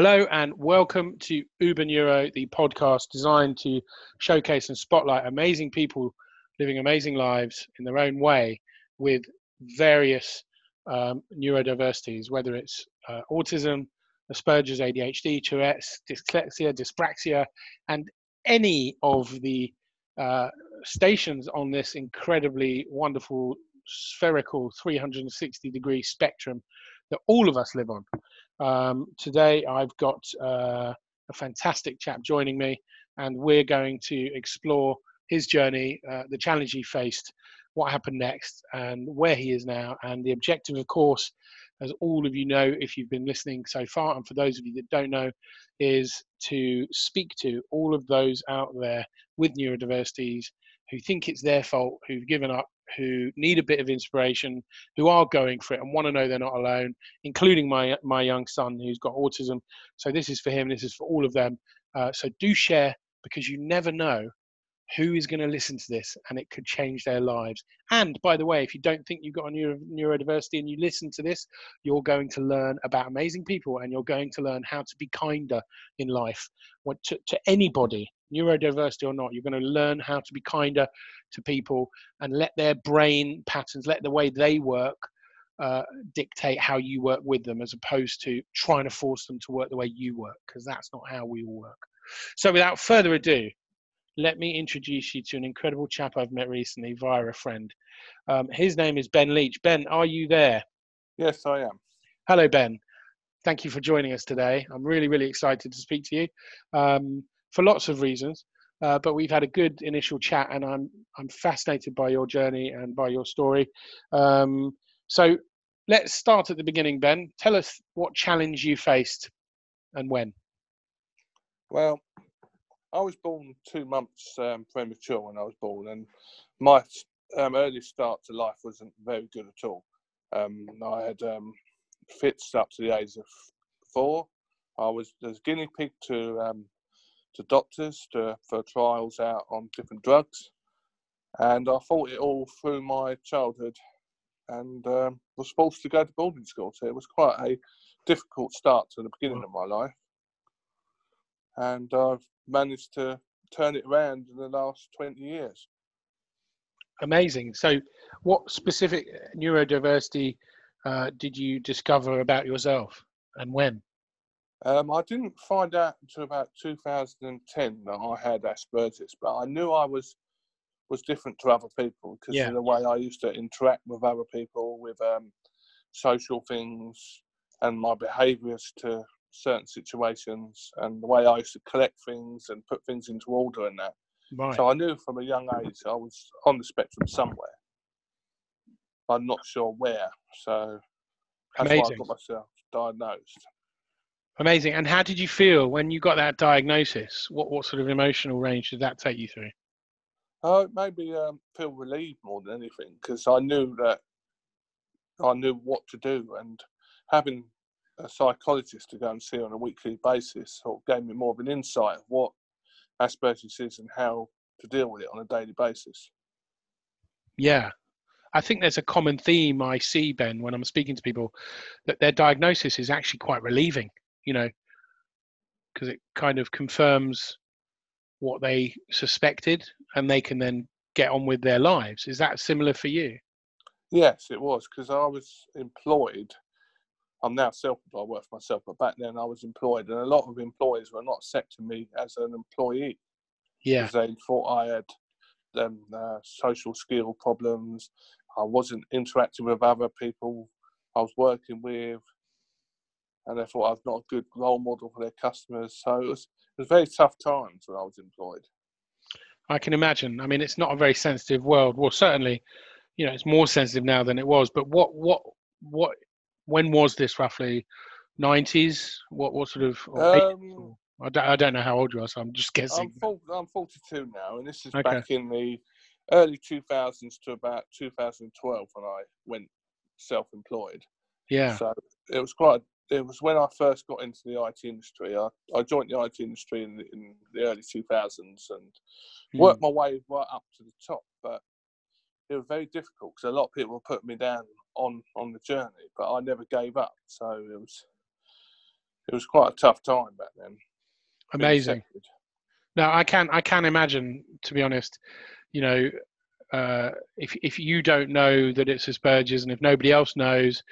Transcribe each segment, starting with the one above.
Hello and welcome to Uber Neuro, the podcast designed to showcase and spotlight amazing people living amazing lives in their own way with various um, neurodiversities, whether it's uh, autism, Asperger's, ADHD, Tourette's, dyslexia, dyspraxia, and any of the uh, stations on this incredibly wonderful spherical 360 degree spectrum that all of us live on. Um, today, I've got uh, a fantastic chap joining me, and we're going to explore his journey, uh, the challenge he faced, what happened next, and where he is now. And the objective, of course, as all of you know, if you've been listening so far, and for those of you that don't know, is to speak to all of those out there with neurodiversities who think it's their fault, who've given up, who need a bit of inspiration, who are going for it and want to know they're not alone, including my my young son who's got autism. So this is for him. This is for all of them. Uh, so do share because you never know who is going to listen to this and it could change their lives. And by the way, if you don't think you've got a neuro- neurodiversity and you listen to this, you're going to learn about amazing people and you're going to learn how to be kinder in life what, to, to anybody, neurodiversity or not. You're going to learn how to be kinder to people and let their brain patterns, let the way they work. Uh, dictate how you work with them as opposed to trying to force them to work the way you work because that's not how we all work. So, without further ado, let me introduce you to an incredible chap I've met recently via a friend. Um, his name is Ben Leach. Ben, are you there? Yes, I am. Hello, Ben. Thank you for joining us today. I'm really, really excited to speak to you um, for lots of reasons. Uh, but we've had a good initial chat, and I'm I'm fascinated by your journey and by your story. Um, so let's start at the beginning, Ben. Tell us what challenge you faced and when. Well, I was born two months um, premature when I was born, and my um, early start to life wasn't very good at all. Um, I had um, fits up to the age of four. I was, was guinea pig to um, to doctors to, for trials out on different drugs, and I fought it all through my childhood, and um, was forced to go to boarding school. So it was quite a difficult start to the beginning of my life, and I've managed to turn it around in the last 20 years. Amazing. So, what specific neurodiversity uh, did you discover about yourself and when? Um, I didn't find out until about 2010 that I had Asperger's, but I knew I was was different to other people because yeah. of the way I used to interact with other people, with um, social things, and my behaviours to certain situations and the way I used to collect things and put things into order and that. Right. So I knew from a young age I was on the spectrum somewhere. I'm not sure where. So that's Amazing. why I got myself diagnosed. Amazing. And how did you feel when you got that diagnosis? What what sort of emotional range did that take you through? Uh, it made me um, feel relieved more than anything because I knew that I knew what to do and having a psychologist to go and see on a weekly basis sort of gave me more of an insight of what Asperger's is and how to deal with it on a daily basis. Yeah. I think there's a common theme I see, Ben, when I'm speaking to people, that their diagnosis is actually quite relieving, you know, because it kind of confirms what they suspected and they can then get on with their lives. Is that similar for you? Yes, it was because I was employed I'm now self-employed, I work for myself, but back then I was employed, and a lot of employers were not accepting me as an employee. Yeah, because they thought I had um, uh, social skill problems. I wasn't interacting with other people I was working with, and they thought I was not a good role model for their customers. So it was it was very tough times when I was employed. I can imagine. I mean, it's not a very sensitive world. Well, certainly, you know, it's more sensitive now than it was. But what what what when was this roughly? 90s? What what sort of? Um, I don't I don't know how old you are, so I'm just guessing. I'm, I'm 42 now, and this is okay. back in the early 2000s to about 2012 when I went self-employed. Yeah. So it was quite. It was when I first got into the IT industry. I, I joined the IT industry in the, in the early 2000s and mm. worked my way right up to the top. But it was very difficult because a lot of people were putting me down on on the journey, but I never gave up. So it was it was quite a tough time back then. Amazing. Now I can I can imagine, to be honest, you know, uh, if if you don't know that it's Asperger's and if nobody else knows,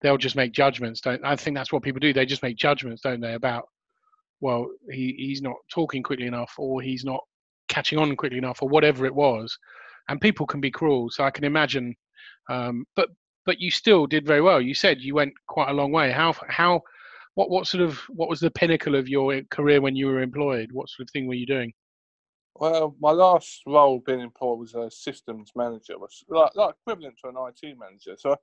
they'll just make judgments. Don't I think that's what people do? They just make judgments, don't they? About well, he he's not talking quickly enough, or he's not catching on quickly enough, or whatever it was. And people can be cruel, so I can imagine. Um, but but you still did very well. You said you went quite a long way. How how what what sort of what was the pinnacle of your career when you were employed? What sort of thing were you doing? Well, my last role being employed was a systems manager, was like, like equivalent to an IT manager. So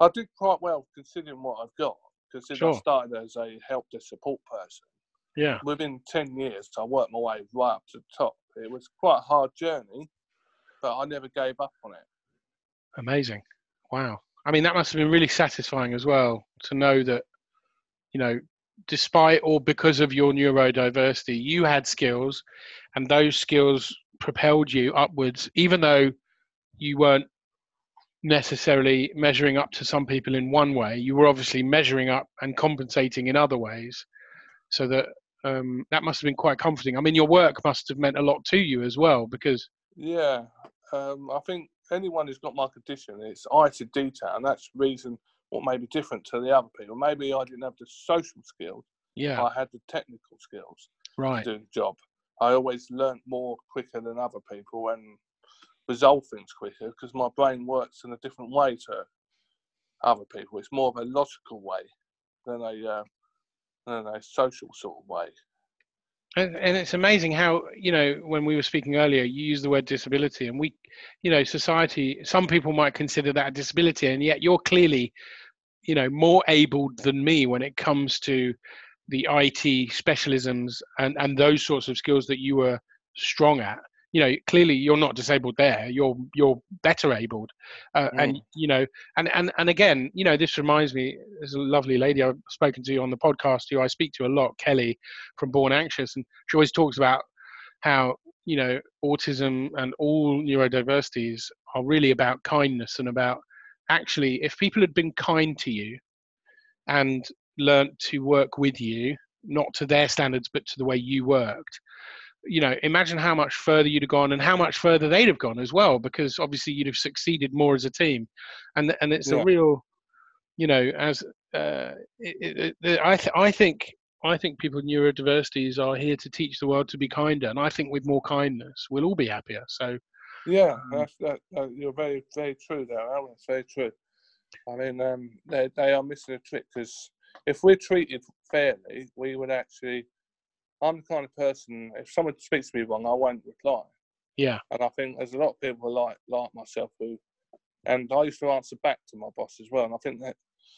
I did quite well considering what I've got. Because sure. I started as a help desk support person, yeah, within ten years, I worked my way right up to the top. It was quite a hard journey, but I never gave up on it. Amazing! Wow. I mean, that must have been really satisfying as well to know that, you know, despite or because of your neurodiversity, you had skills and those skills propelled you upwards, even though you weren't necessarily measuring up to some people in one way. You were obviously measuring up and compensating in other ways. So that um, that must have been quite comforting. I mean, your work must have meant a lot to you as well because. Yeah, um, I think anyone who's got my condition, it's eye to detail, and that's reason what may be different to the other people. Maybe I didn't have the social skills. Yeah. I had the technical skills right. to do the job. I always learnt more quicker than other people and resolve things quicker because my brain works in a different way to other people. It's more of a logical way than a uh, than a social sort of way. And, and it's amazing how you know when we were speaking earlier, you used the word disability, and we, you know, society. Some people might consider that a disability, and yet you're clearly, you know, more able than me when it comes to the IT specialisms and and those sorts of skills that you were strong at you know clearly you're not disabled there you're you're better abled uh, mm. and you know and and and again you know this reminds me there's a lovely lady i've spoken to on the podcast who i speak to a lot kelly from born anxious and she always talks about how you know autism and all neurodiversities are really about kindness and about actually if people had been kind to you and learnt to work with you not to their standards but to the way you worked you know, imagine how much further you'd have gone and how much further they'd have gone as well, because obviously you'd have succeeded more as a team. And and it's yeah. a real, you know, as uh, it, it, I th- I think I think people with neurodiversities are here to teach the world to be kinder, and I think with more kindness, we'll all be happier. So, yeah, um, that's, that, that, you're very very true there, Alan. It's very true. I mean, um, they they are missing a trick because if we're treated fairly, we would actually I'm the kind of person, if someone speaks to me wrong, I won't reply. Yeah. And I think there's a lot of people like like myself who, and I used to answer back to my boss as well. And I think that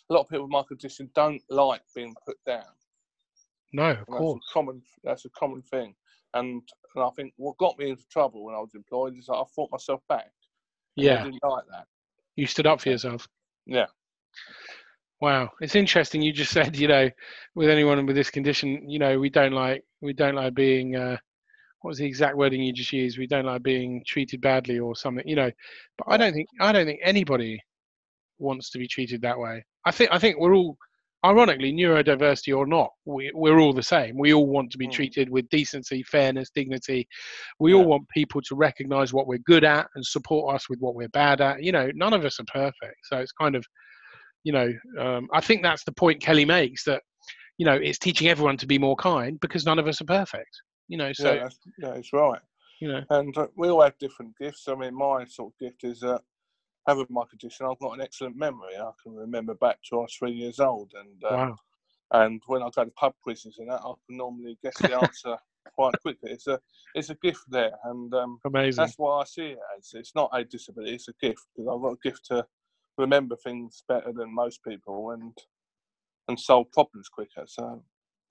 a lot of people with my condition don't like being put down. No, of and course. That's a common. That's a common thing. And and I think what got me into trouble when I was employed is that I fought myself back. Yeah. I didn't like that. You stood up for yourself. Yeah. Wow, it's interesting. You just said, you know, with anyone with this condition, you know, we don't like we don't like being. Uh, what was the exact wording you just used? We don't like being treated badly or something, you know. But I don't think I don't think anybody wants to be treated that way. I think I think we're all, ironically, neurodiversity or not, we, we're all the same. We all want to be mm. treated with decency, fairness, dignity. We yeah. all want people to recognise what we're good at and support us with what we're bad at. You know, none of us are perfect, so it's kind of you know, um, I think that's the point Kelly makes that, you know, it's teaching everyone to be more kind because none of us are perfect. You know, so yeah, that's, yeah it's right. You know, and uh, we all have different gifts. I mean, my sort of gift is uh, having my condition. I've got an excellent memory. I can remember back to I was three years old, and uh, wow. And when I go to pub quizzes and that, I can normally guess the answer quite quickly. It's a it's a gift there, and um, amazing. That's why I see it as. It's not a disability; it's a gift because I've got a gift to remember things better than most people and and solve problems quicker. So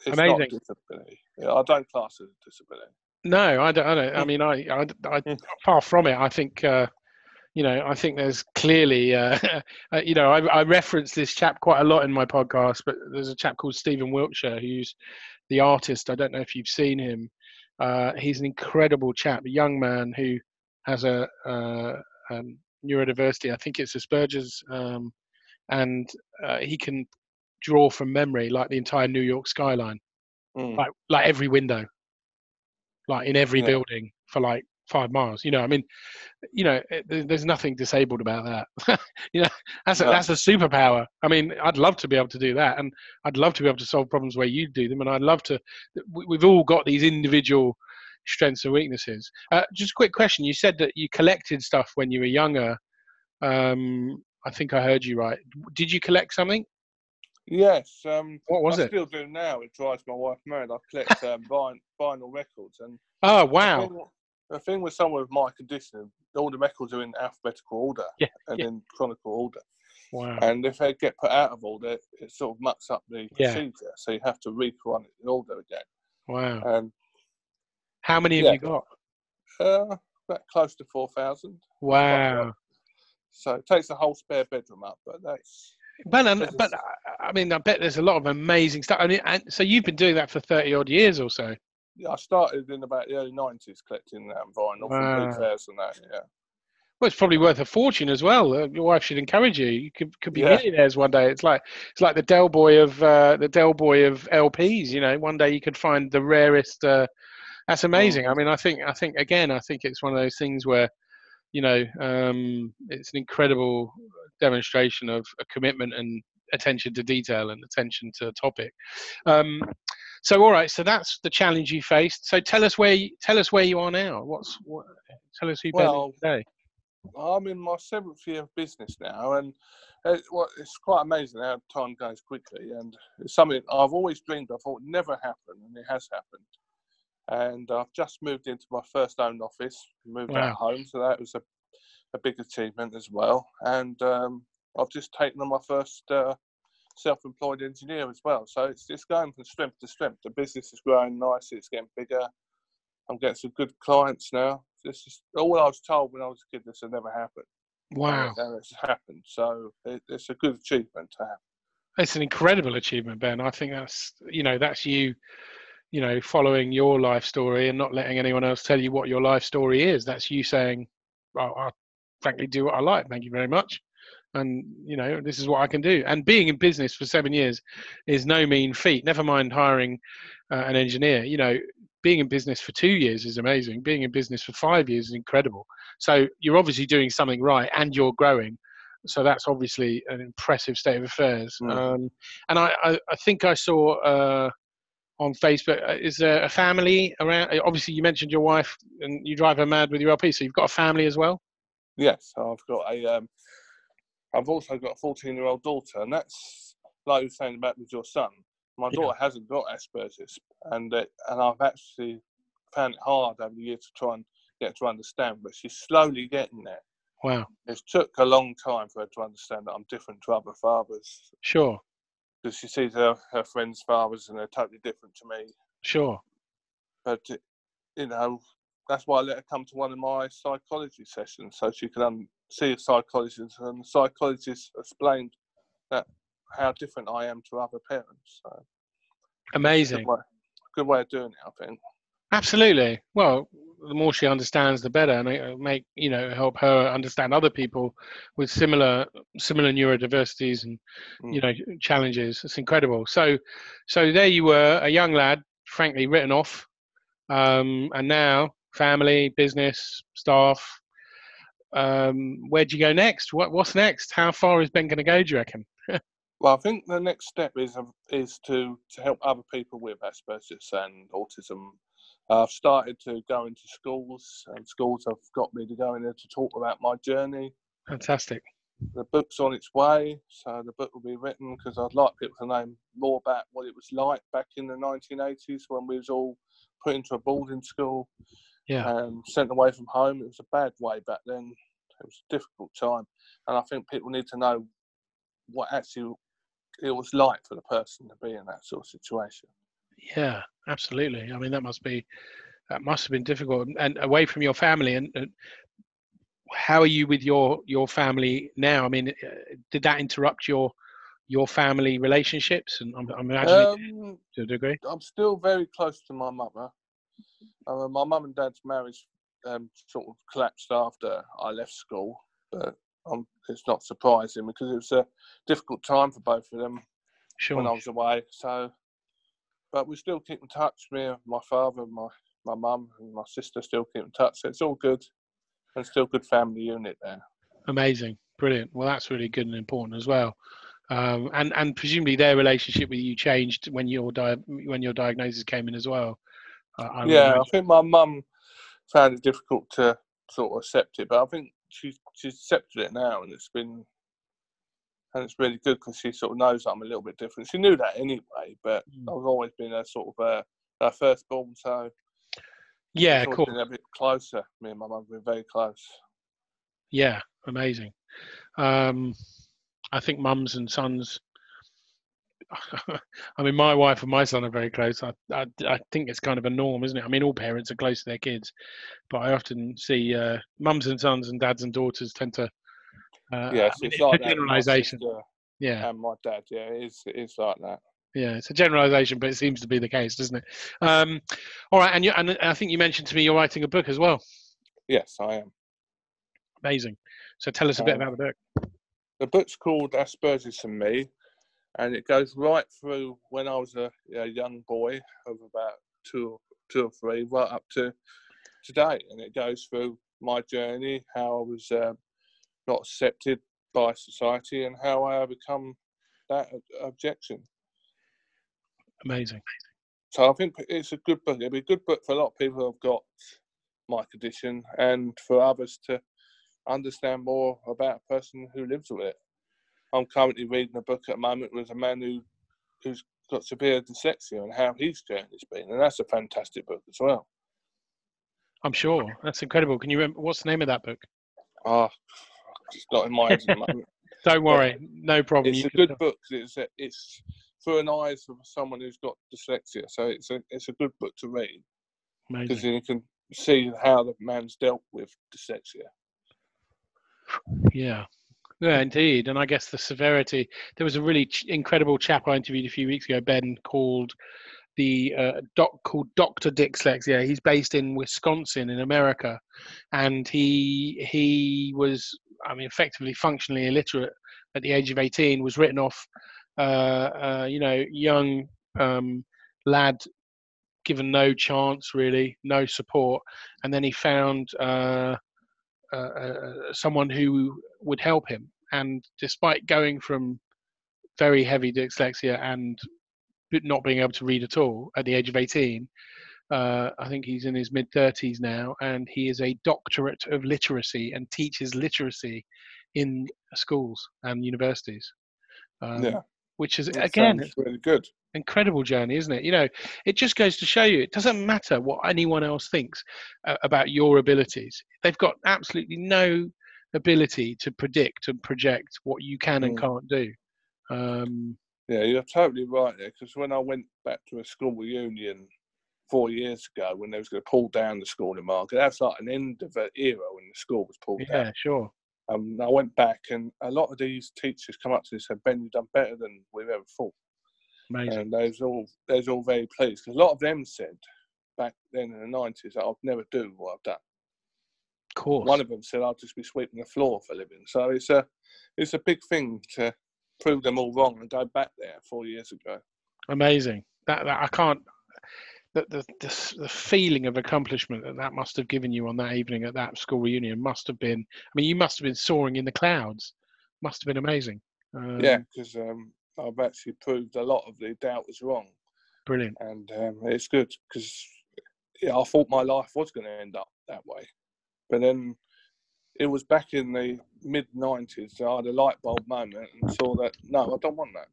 it's Amazing. not a disability. I don't class it as a disability. No, I don't. I, don't, I mean, I, I, I hmm. far from it. I think, uh, you know, I think there's clearly, uh, uh, you know, I, I reference this chap quite a lot in my podcast, but there's a chap called Stephen Wiltshire who's the artist. I don't know if you've seen him. Uh, he's an incredible chap, a young man who has a uh, um, neurodiversity. I think it's Asperger's, um, and uh, he can draw from memory like the entire New York skyline, Mm. like like every window, like in every Yeah. building for like five miles. You know, I mean, you know, it, there's nothing disabled about that. you know, that's a, No. that's a superpower. I mean, I'd love to be able to do that, and I'd love to be able to solve problems where you do them, and I'd love to. we- We've all got these individual strengths and weaknesses. Uh, just a quick question: You said that you collected stuff when you were younger. Um, I think I heard you right. Did you collect something? Yes. Um, What was I it? still do now. It drives my wife mad. I collect um, vinyl records, and Oh the wow! thing- the thing with someone with my condition, all the records are in alphabetical order Yeah, and yeah. in chronicle order. Wow. And if they get put out of order, it sort of mucks up the Yeah. procedure. So you have to rerun it in order again. Wow. And How many have yeah. you got? uh, about close to four thousand. Wow. So it takes the whole spare bedroom up, but that's But um, but I- mean, I bet there's a lot of amazing stuff. I mean, and so you've been doing that for thirty odd years or so. yeah, I started in about the early nineties collecting um, vinyl Wow. from fairs and that. Yeah, Well, it's probably worth a fortune as well. Uh, your wife should encourage you. You could could be Yeah. millionaires one day. It's like it's like the Del Boy of uh, the Del Boy of LPs. You know, one day you could find the rarest. Uh, that's amazing. I mean, I think I think again, I think it's one of those things where, you know, um, it's an incredible demonstration of a commitment and attention to detail and attention to topic. Um, so, all right. So that's the challenge you faced. So tell us where you, tell us where you are now. What's what, tell us who Well, today. I'm in my seventh year of business now, and it, well, it's quite amazing how time goes quickly. And it's something I've always dreamed of, thought never happen, and it has happened. And I've just moved into my first own office, moved Wow. out home, so that was a, a big achievement as well. And um, I've just taken on my first uh, self-employed engineer as well. So it's it's going from strength to strength. The business is growing nicely. It's getting bigger. I'm getting some good clients now. This is all I was told when I was a kid. This had never happened. Wow. And it's happened. So it, it's a good achievement to have. It's an incredible achievement, Ben. I think that's you know that's you, you know, following your life story and not letting anyone else tell you what your life story is. That's you saying, "Well, I frankly do what I like. Thank you very much." And you know, this is what I can do. And being in business for seven years is no mean feat. Never mind hiring uh, an engineer. You know, being in business for two years is amazing. Being in business for five years is incredible. So you're obviously doing something right, and you're growing. So that's obviously an impressive state of affairs. Mm. Um, and I, I, I think I saw uh, on Facebook, uh, is there a family around? uh, Obviously, you mentioned your wife and you drive her mad with your LP. So you've got a family as well? Yes, I've got a. Um, I've also got a 14 year old daughter, and that's like you were saying about with your son. My Yeah. daughter hasn't got Asperger's, and uh, and I've actually found it hard over the years to try and get her to understand, but she's slowly getting there. Wow. It took a long time for her to understand that I'm different to other fathers Sure. Because she sees her, her friends' fathers and they're totally different to me. Sure. But you know, that's why I let her come to one of my psychology sessions so she can um, see a psychologist, and the psychologist explained that how different I am to other parents. So Amazing. good way, good way of doing it, I think. Absolutely. Well, the more she understands, the better, and it make you know help her understand other people with similar similar neurodiversities and you Mm. know challenges. It's incredible. So, so there you were, a young lad, frankly written off, um, and now family, business, staff. Um, where do you go next? What what's next? How far is Ben going to go? Do you reckon? Well, I think the next step is um, is to to help other people with Asperger's and autism. I've started to go into schools, and schools have got me to go in there to talk about my journey. Fantastic. the book's on its way, so the book will be written because I'd like people to know more about what it was like back in the 1980s when we was all put into a boarding school Yeah. and sent away from home. It was a bad way back then. It was a difficult time, and I think people need to know what actually it was like for the person to be in that sort of situation. Yeah, absolutely. I mean, that must be that must have been difficult, and away from your family. And, and how are you with your your family now? I mean, uh, did that interrupt your your family relationships? And I'm, I'm imagining Um, to a degree. I'm still very close to my mother. Uh, my mum and dad's marriage um, sort of collapsed after I left school, but um, it's not surprising because it was a difficult time for both of them. Sure. when I was away. So, but we still keep in touch. Me, and my father, my my mum, and my sister still keep in touch. So it's all good, and still good family unit there. Amazing, brilliant. Well, that's really good and important as well. Um, and and presumably their relationship with you changed when your di- when your diagnosis came in as well. Uh, I yeah, I think my mum found it difficult to sort of accept it, but I think she's she's accepted it now, and it's been and it's really good because she sort of knows I'm a little bit different. She knew that anyway, but Mm. I've always been a sort of a, a firstborn, so yeah, cool. been a bit closer. Me and my mum have been very close. Yeah, amazing. Um, I think mums and sons. I mean, my wife and my son are very close. I, I, I think it's kind of a norm, isn't it? I mean, all parents are close to their kids, but I often see uh, mums and sons and dads and daughters tend to. Uh, Yes, I mean, it's it's like a that. with my generalisation. sister Yeah, and my dad. Yeah, it is. It is like that. yeah, it's a generalisation, but it seems to be the case, doesn't it? Um, all right, and you, and I think you mentioned to me you're writing a book as well. Yes, I am. Amazing. So tell us a bit Um, about the book. The book's called Asperger's and Me, and it goes right through when I was a, a young boy of about two, two or three, right up to today, and it goes through my journey, how I was uh, not accepted by society, and how I overcome that objection. Amazing. So I think it's a good book. It'd be a good book for a lot of people who've got my condition, and for others to understand more about a person who lives with it. I'm currently reading a book at the moment with a man who who's got severe dyslexia and how his journey's been, and that's a fantastic book as well. I'm sure that's incredible. Can you remember what's the name of that book? Ah, it's not in my head at the moment. Don't worry, no problem. It's You a can- good book. 'cause It's a, it's through an eyes of someone who's got dyslexia, so it's a it's a good book to read because you can see how the man's dealt with dyslexia. Yeah. Yeah, indeed. And I guess the severity. There was a really ch- incredible chap I interviewed a few weeks ago, Ben, called the uh, doc called Doctor Dyslexia. He's based in Wisconsin in America, and he he was, I mean, effectively functionally illiterate at the age of 18. Was written off, uh, uh, you know, young um, lad given no chance really, no support, and then he found. Uh, uh, uh, someone who would help him. And despite going from very heavy dyslexia and not being able to read at all at the age of 18, uh, I think he's in his mid 30s now, and he is a doctorate of literacy and teaches literacy in schools and universities. Um, yeah, Which is that again really good. incredible journey, isn't it? You know, it just goes to show you it doesn't matter what anyone else thinks uh, about your abilities. They've got absolutely no ability to predict and project what you can and Mm. can't do. Um, Yeah, you're totally right there. Because when I went back to a school reunion four years ago, when they was going to pull down the school schooling market, that's like an end of an era when the school was pulled down. yeah, sure. Um, I went back, and a lot of these teachers come up to me and said, "Ben, you've done better than we've ever thought." Amazing. And they was all they was all very pleased because a lot of them said back then in the nineties that I'd never do what I've done. Of course. One of them said I'll just be sweeping the floor for a living. So it's a it's a big thing to prove them all wrong and go back there four years ago. Amazing. That, that I can't. The, the, the, the feeling of accomplishment that that must have given you on that evening at that school reunion must have been. I mean, you must have been soaring in the clouds. Must have been amazing. Um, yeah, because um, I've actually proved a lot of the doubt was wrong, Brilliant. and um, it's good because yeah, I thought my life was going to end up that way, but then it was back in the mid '90s. I had a light bulb moment and saw that no, I don't want that.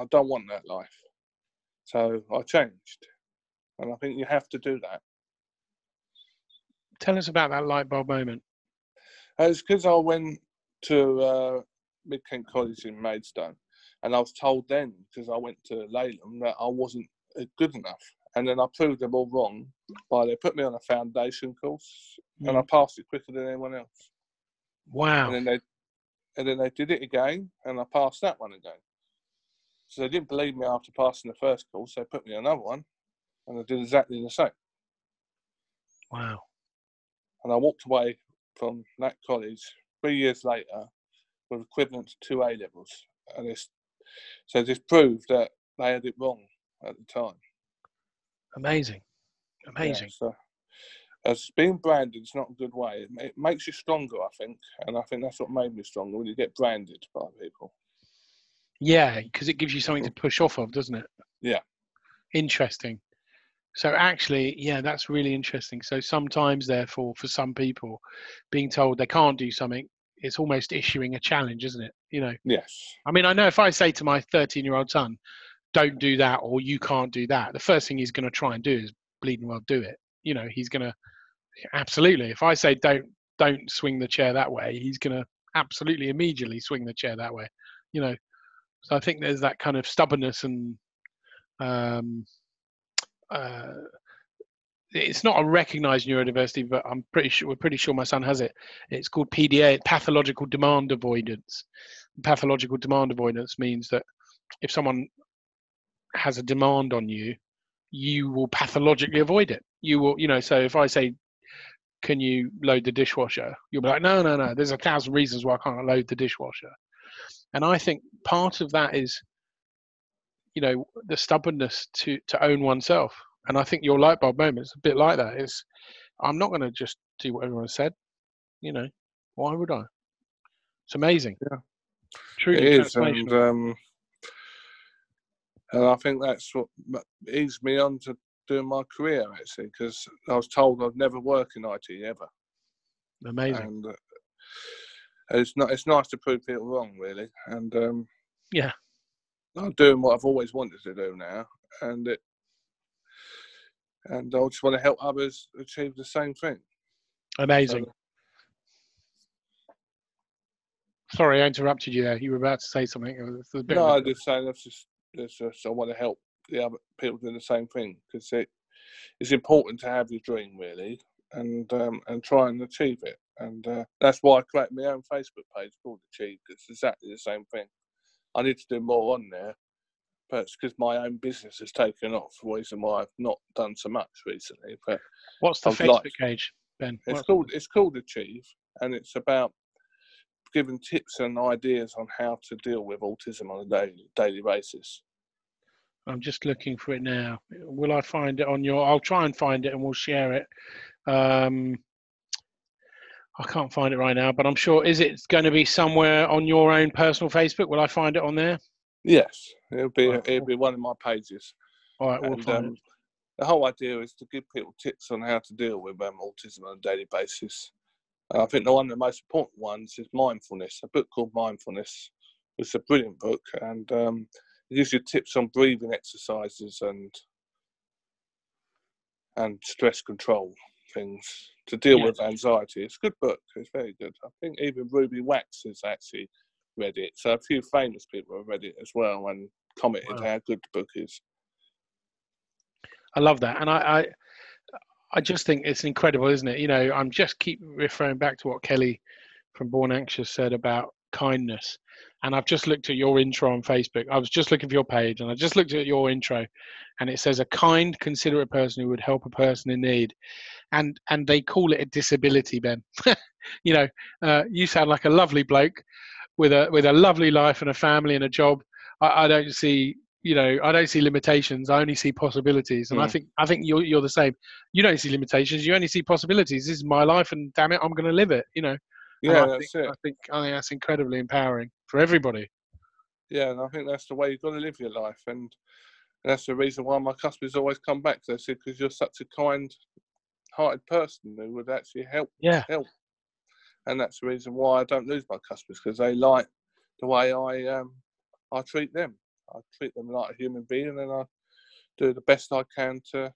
I don't want that life. So I changed, and I think you have to do that. Tell us about that light bulb moment. It's because I went to uh, Mid Kent College in Maidstone, and I was told then, because I went to Leyland, that I wasn't uh, good enough. And then I proved them all wrong by they put me on a foundation course, and I passed it quicker than anyone else. Wow. And then they, and then they did it again, and I passed that one again. So they didn't believe me after passing the first course. They put me on another one, and I did exactly the same. Wow. and I walked away from that college three years later with equivalent to two A levels, and it's so this proved that they had it wrong at the time. Amazing, amazing. Yeah, so, as being branded is not a good way. It, it makes you stronger, I think, and I think that's what made me stronger when you get branded by people. Yeah, because it gives you something mm-hmm. to push off of, doesn't it? Yeah. Interesting. So actually, yeah, that's really interesting. So sometimes, therefore, for some people, being told they can't do something, it's almost issuing a challenge, isn't it? You know. Yes. I mean, I know if I say to my 13-year-old son, "Don't do that," or "You can't do that," the first thing he's going to try and do is bleeding well do it. You know, he's going to absolutely. If I say don't don't swing the chair that way, he's going to absolutely immediately swing the chair that way. You know, so I think there's that kind of stubbornness and um, uh, it's not a recognized neurodiversity, but I'm pretty sure we're pretty sure my son has it. It's called PDA, pathological demand avoidance. Pathological demand avoidance means that if someone has a demand on you, you will pathologically avoid it. You will, you know. So if I say, "Can you load the dishwasher?" You'll be like, "No, no, no. There's a thousand reasons why I can't load the dishwasher." And I think part of that is, you know, the stubbornness to to own oneself. And I think your light bulb moment is a bit like that. Is I'm not going to just do what everyone said. You know, why would I? It's amazing. Yeah, truly it is, and um, and I think that's what eased me on to doing my career actually, because I was told I'd never work in IT ever. Amazing. And, uh, it's not. It's nice to prove people wrong, really, and um, yeah, I'm doing what I've always wanted to do now, and it, and I just want to help others achieve the same thing. Amazing. So, Sorry, I interrupted you there. You were about to say something. no, I just saying that's just, that's just I want to help the other people do the same thing because it, it's important to have your dream really and um, and try and achieve it. And uh, that's why I created my own Facebook page called Achieve. It's exactly the same thing. I need to do more on there, but it's because my own business has taken off. The reason why I've not done so much recently. But what's the I've Facebook liked, page, Ben? It's called it's called Achieve, and it's about giving tips and ideas on how to deal with autism on a daily daily basis. I'm just looking for it now. Will I find it on your? I'll try and find it, and we'll share it. Um, I can't find it right now, but I'm sure. Is it going to be somewhere on your own personal Facebook? Will I find it on there? Yes, it'll be right. it'll be one of my pages. All right, we'll and, find um, it. The whole idea is to give people tips on how to deal with um, autism on a daily basis. And I think the one of the most important ones is mindfulness. A book called Mindfulness. It's a brilliant book, and um, it gives you tips on breathing exercises and and stress control things to deal yeah. with anxiety. It's a good book. It's very good. I think even Ruby Wax has actually read it. So a few famous people have read it as well and commented wow. how good the book is. I love that, and I, I, I just think it's incredible, isn't it? You know, I'm just keep referring back to what Kelly from Born Anxious said about kindness. And I've just looked at your intro on Facebook. I was just looking for your page and I just looked at your intro and it says a kind, considerate person who would help a person in need. And and they call it a disability ben. You know uh, you sound like a lovely bloke with a with a lovely life and a family and a job. I, I don't see you know i don't see limitations. I only see possibilities. And mm. i think i think you're, you're the same. You don't see limitations. You only see possibilities. This is my life and damn it i'm going to live it you know yeah I that's think, it. I think i think that's incredibly empowering for everybody yeah and i think that's the way you've got to live your life and that's the reason why my customers always come back. They say because you're such a kind, hearted person who would actually help yeah. help. And that's the reason why I don't lose my customers because they like the way I um I treat them. I treat them like a human being and I do the best I can to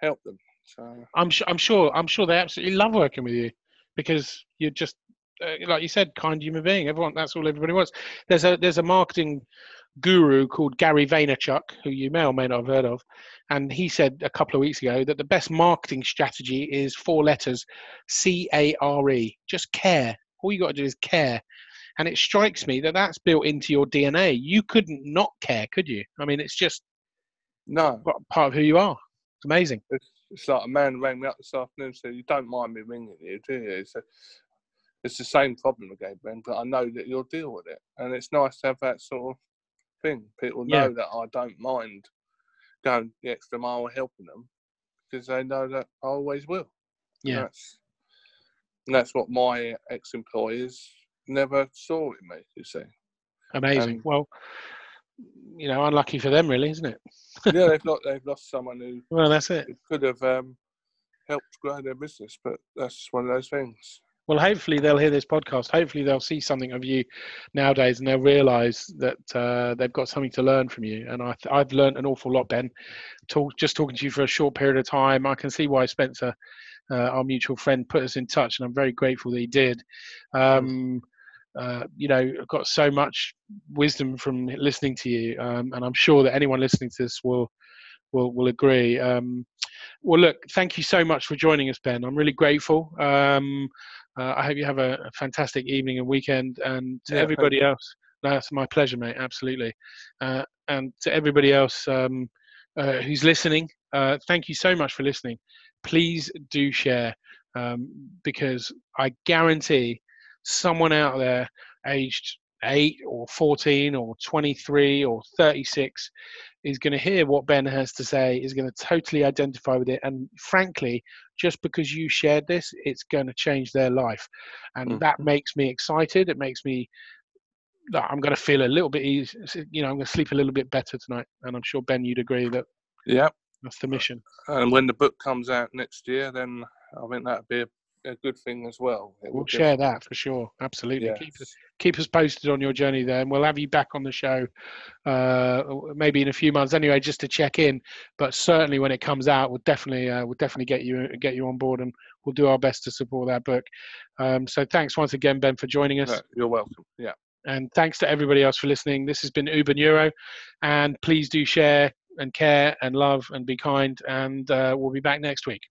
help them. So I'm sure I'm sure I'm sure they absolutely love working with you because you're just uh, like you said, kind human being. Everyone, that's all everybody wants. There's a there's a marketing guru called Gary Vaynerchuk, who you may or may not have heard of, and he said a couple of weeks ago that the best marketing strategy is four letters, C A R E. Just care. All you got to do is care. And it strikes me that that's built into your DNA. You couldn't not care, could you? I mean, it's just no part of who you are. It's amazing. It's, it's like a man rang me up this afternoon and said, "You don't mind me ringing you, do you?" So it's the same problem again, Ben, but I know that you'll deal with it, and it's nice to have that sort of thing. People Yeah. know that I don't mind going the extra mile and helping them because they know that I always will. And Yeah. That's, and that's what my ex-employers never saw in me. You see. Amazing. Um, well, you know, unlucky for them, really, isn't it? yeah, they've got they've lost someone who Well, that's it. could have um, helped grow their business, but that's one of those things. Well, hopefully they'll hear this podcast. Hopefully they'll see something of you nowadays, and they'll realise that uh, they've got something to learn from you. And I, th- I've learned an awful lot, Ben. Talk, just talking to you for a short period of time, I can see why Spencer, uh, our mutual friend, put us in touch, and I'm very grateful that he did. Um, uh, you know, I've got so much wisdom from listening to you, um, and I'm sure that anyone listening to this will will will agree. Um, well, look, thank you so much for joining us, Ben. I'm really grateful. Um, uh, I hope you have a, a fantastic evening and weekend. And to Yeah, everybody else, that's my pleasure, mate. Absolutely. Uh, and to everybody else um, uh, who's listening, uh, thank you so much for listening. Please do share um, because I guarantee someone out there aged 8 or 14 or 23 or 36 is going to hear what Ben has to say, is going to totally identify with it. And frankly, just because you shared this, it's going to change their life. And that Mhm. makes me excited. It makes me, I'm going to feel a little bit easy. You know, I'm going to sleep a little bit better tonight. And I'm sure, Ben, you'd agree that Yeah, that's the mission. and when the book comes out next year, then I think that'd be a, a good thing as well. We'll share that for sure. Absolutely. Yes. Keep, keep us posted on your journey there. And we'll have you back on the show uh, maybe in a few months anyway, just to check in. But certainly when it comes out, we'll definitely, uh, we'll definitely get you, get you on board and we'll do our best to support that book. Um, so thanks once again, Ben, for joining us. No, you're welcome. Yeah. And thanks to everybody else for listening. This has been Uber Neuro. And please do share and care and love and be kind. And uh, we'll be back next week.